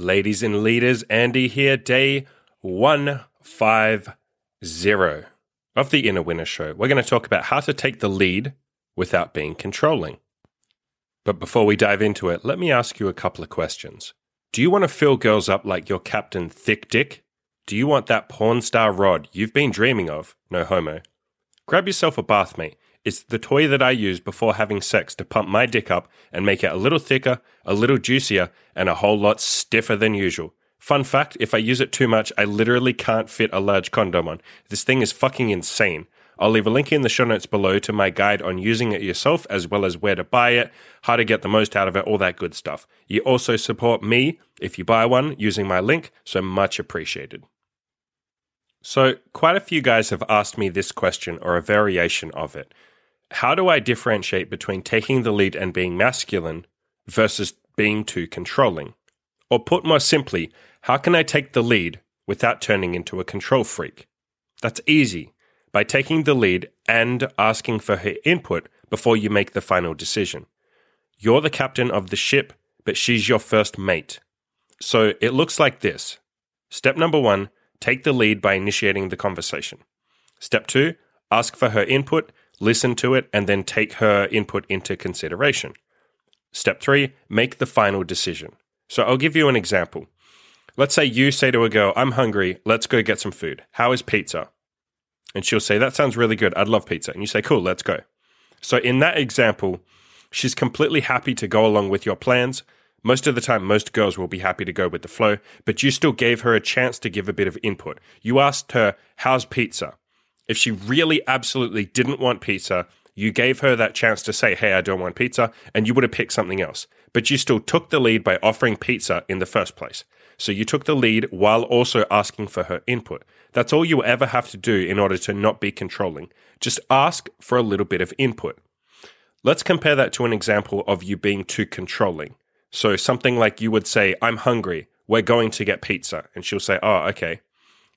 Ladies and leaders, Andy here, day 150 of the Inner Winner Show. We're going to talk about how to take the lead without being controlling. But before we dive into it, let me ask you a couple of questions. Do you want to fill girls up like your Captain Thick Dick? Do you want that porn star rod you've been dreaming of? No homo. Grab yourself a Bathmate. It's the toy that I use before having sex to pump my dick up and make it a little thicker, a little juicier, and a whole lot stiffer than usual. Fun fact if I use it too much, I literally can't fit a large condom on. This thing is fucking insane. I'll leave a link in the show notes below to my guide on using it yourself, as well as where to buy it, how to get the most out of it, all that good stuff. You also support me if you buy one using my link, so much appreciated. So, quite a few guys have asked me this question or a variation of it. How do I differentiate between taking the lead and being masculine versus being too controlling? Or put more simply, how can I take the lead without turning into a control freak? That's easy by taking the lead and asking for her input before you make the final decision. You're the captain of the ship, but she's your first mate. So it looks like this. Step number one, take the lead by initiating the conversation. Step two, ask for her input, listen to it, and then take her input into consideration. Step three, make the final decision. So I'll give you an example. Let's say you say to a girl, I'm hungry, let's go get some food. How is pizza? And she'll say, That sounds really good. I'd love pizza. And you say, Cool, let's go. So in that example, she's completely happy to go along with your plans. Most of the time, most girls will be happy to go with the flow, but you still gave her a chance to give a bit of input. You asked her, How's pizza? If she really absolutely didn't want pizza, you gave her that chance to say, Hey, I don't want pizza, and you would have picked something else. But you still took the lead by offering pizza in the first place. So you took the lead while also asking for her input. That's all you ever have to do in order to not be controlling. Just ask for a little bit of input. Let's compare that to an example of you being too controlling. So something like you would say, I'm hungry, we're going to get pizza. And she'll say, Oh, okay.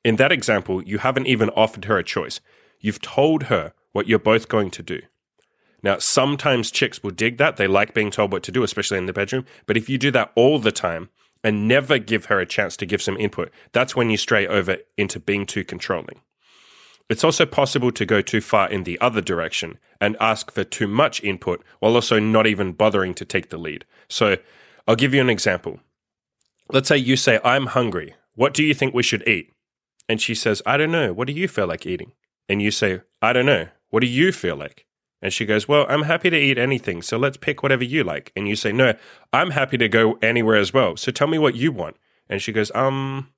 In that example, you haven't even offered her a choice. You've told her what you're both going to do. Now, sometimes chicks will dig that. They like being told what to do, especially in the bedroom. But if you do that all the time, and never give her a chance to give some input, that's when you stray over into being too controlling. It's also possible to go too far in the other direction and ask for too much input while also not even bothering to take the lead. So I'll give you an example. Let's say you say, I'm hungry. What do you think we should eat? And she says, I don't know. What do you feel like eating? And you say, I don't know. What do you feel like? And she goes, Well, I'm happy to eat anything, so let's pick whatever you like. And you say, No, I'm happy to go anywhere as well. So tell me what you want. And she goes, Um,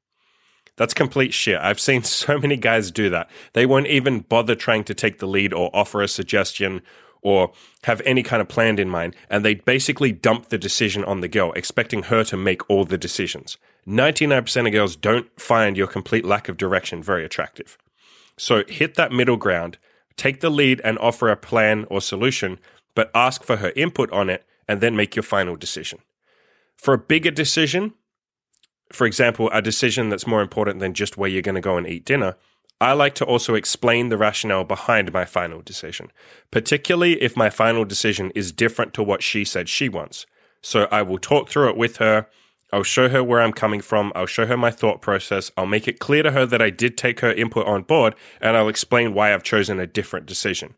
that's complete shit. I've seen so many guys do that. They won't even bother trying to take the lead or offer a suggestion or have any kind of plan in mind. And they basically dump the decision on the girl, expecting her to make all the decisions. 99% of girls don't find your complete lack of direction very attractive. So hit that middle ground Take the lead and offer a plan or solution, but ask for her input on it and then make your final decision. For a bigger decision, for example, a decision that's more important than just where you're going to go and eat dinner, I like to also explain the rationale behind my final decision, particularly if my final decision is different to what she said she wants. So I will talk through it with her I'll show her where I'm coming from. I'll show her my thought process. I'll make it clear to her that I did take her input on board, and I'll explain why I've chosen a different decision.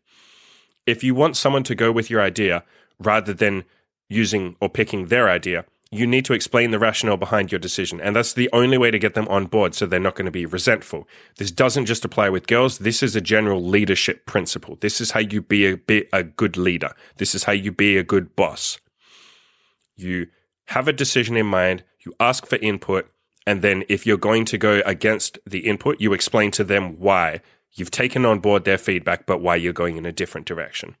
If you want someone to go with your idea rather than using or picking their idea, you need to explain the rationale behind your decision. And that's the only way to get them on board so they're not going to be resentful. This doesn't just apply with girls. This is a general leadership principle. This is how you be a, be a good leader. This is how you be a good boss. You have a decision in mind, you ask for input, and then if you're going to go against the input, you explain to them why you've taken on board their feedback, but why you're going in a different direction.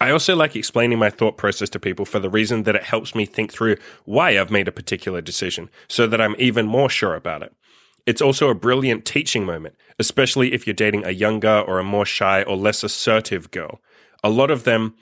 I also like explaining my thought process to people for the reason that it helps me think through why I've made a particular decision so that I'm even more sure about it. It's also a brilliant teaching moment, especially if you're dating a younger or a more shy or less assertive girl. A lot of them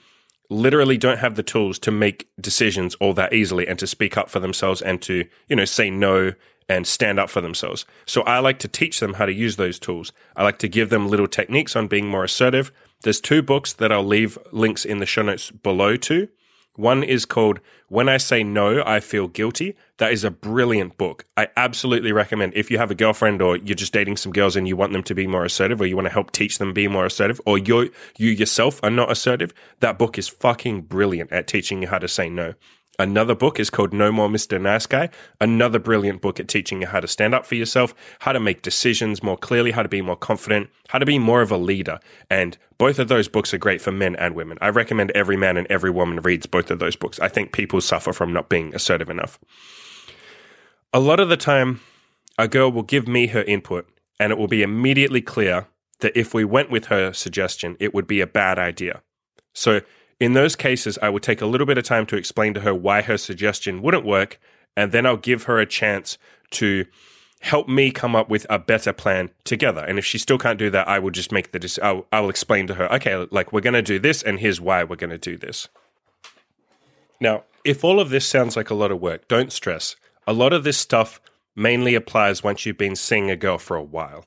literally don't have the tools to make decisions all that easily and to speak up for themselves and to, you know, say no and stand up for themselves. So I like to teach them how to use those tools. I like to give them little techniques on being more assertive. There's two books that I'll leave links in the show notes below to. One is called When I Say No, I Feel Guilty. That is a brilliant book. I absolutely recommend if you have a girlfriend or you're just dating some girls and you want them to be more assertive or you want to help teach them be more assertive or you you yourself are not assertive, that book is fucking brilliant at teaching you how to say no. Another book is called No More Mr. Nice Guy. Another brilliant book at teaching you how to stand up for yourself, how to make decisions more clearly, how to be more confident, how to be more of a leader. And both of those books are great for men and women. I recommend every man and every woman reads both of those books. I think people suffer from not being assertive enough. A lot of the time, a girl will give me her input, and it will be immediately clear that if we went with her suggestion, it would be a bad idea. So in those cases, I would take a little bit of time to explain to her why her suggestion wouldn't work, and then I'll give her a chance to help me come up with a better plan together. And if she still can't do that, I will just make the decision. I'll, I'll explain to her, okay, like we're going to do this, and here's why we're going to do this. Now, if all of this sounds like a lot of work, don't stress. A lot of this stuff mainly applies once you've been seeing a girl for a while.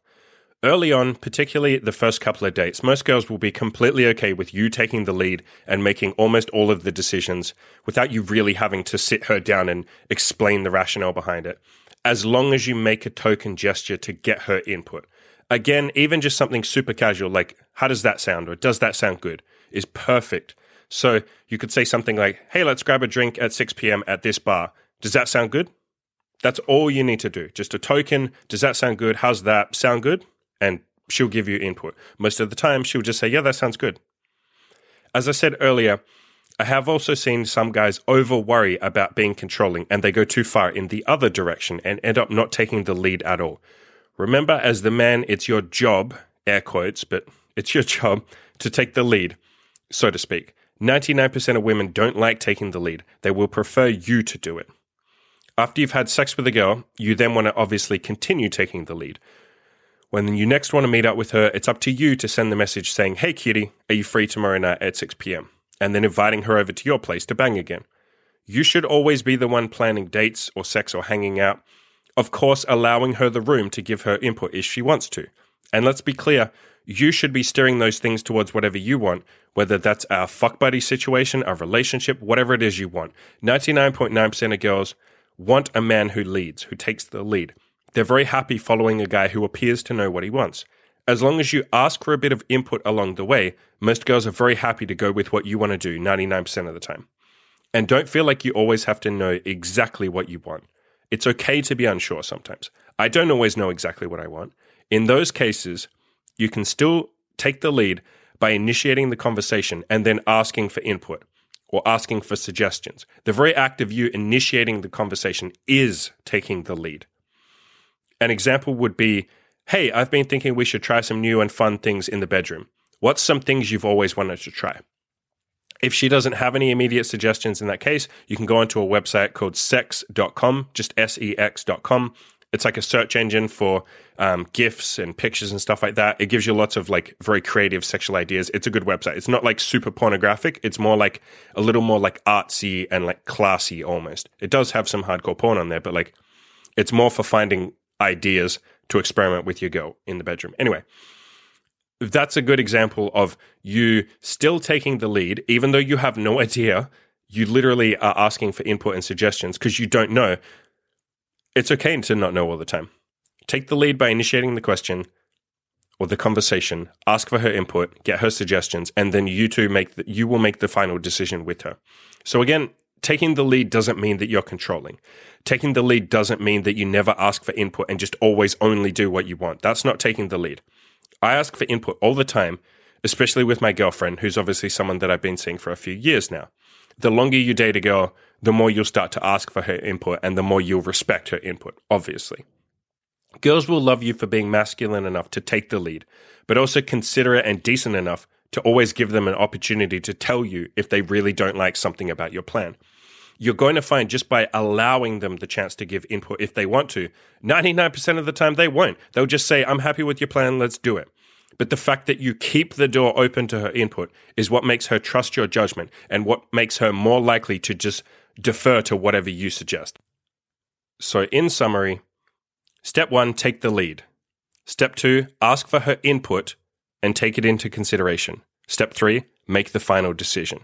Early on, particularly the first couple of dates, most girls will be completely okay with you taking the lead and making almost all of the decisions without you really having to sit her down and explain the rationale behind it, as long as you make a token gesture to get her input. Again, even just something super casual like, how does that sound? or does that sound good? is perfect. So you could say something like, hey, let's grab a drink at 6 p.m. at this bar. Does that sound good? That's all you need to do. Just a token. Does that sound good? How's that? Sound good? And she'll give you input. Most of the time, she'll just say, Yeah, that sounds good. As I said earlier, I have also seen some guys over worry about being controlling and they go too far in the other direction and end up not taking the lead at all. Remember, as the man, it's your job, air quotes, but it's your job to take the lead, so to speak. 99% of women don't like taking the lead. They will prefer you to do it. After you've had sex with a girl, you then want to obviously continue taking the lead. When you next want to meet up with her, it's up to you to send the message saying, Hey, cutie, are you free tomorrow night at 6 p.m.? And then inviting her over to your place to bang again. You should always be the one planning dates or sex or hanging out. Of course, allowing her the room to give her input if she wants to. And let's be clear, you should be steering those things towards whatever you want, whether that's a fuck buddy situation, a relationship, whatever it is you want. 99.9% of girls want a man who leads, who takes the lead. They're very happy following a guy who appears to know what he wants. As long as you ask for a bit of input along the way, most girls are very happy to go with what you want to do 99% of the time. And don't feel like you always have to know exactly what you want. It's okay to be unsure sometimes. I don't always know exactly what I want. In those cases, you can still take the lead by initiating the conversation and then asking for input or asking for suggestions. The very act of you initiating the conversation is taking the lead. An example would be Hey, I've been thinking we should try some new and fun things in the bedroom. What's some things you've always wanted to try? If she doesn't have any immediate suggestions in that case, you can go onto a website called sex.com, just S E X.com. It's like a search engine for um, GIFs and pictures and stuff like that. It gives you lots of like very creative sexual ideas. It's a good website. It's not like super pornographic. It's more like a little more like artsy and like classy almost. It does have some hardcore porn on there, but like it's more for finding ideas to experiment with your girl in the bedroom. Anyway, that's a good example of you still taking the lead, even though you have no idea. You literally are asking for input and suggestions because you don't know. It's okay to not know all the time. Take the lead by initiating the question or the conversation, ask for her input, get her suggestions, and then you two make the, you will make the final decision with her. So again, taking the lead doesn't mean that you're controlling. Taking the lead doesn't mean that you never ask for input and just always only do what you want. That's not taking the lead. I ask for input all the time, especially with my girlfriend, who's obviously someone that I've been seeing for a few years now. The longer you date a girl, the more you'll start to ask for her input and the more you'll respect her input, obviously. Girls will love you for being masculine enough to take the lead, but also considerate and decent enough to always give them an opportunity to tell you if they really don't like something about your plan. You're going to find just by allowing them the chance to give input if they want to, 99% of the time they won't. They'll just say, I'm happy with your plan, let's do it. But the fact that you keep the door open to her input is what makes her trust your judgment and what makes her more likely to just defer to whatever you suggest. So, in summary, step one, take the lead. Step two, ask for her input and take it into consideration. Step three, make the final decision.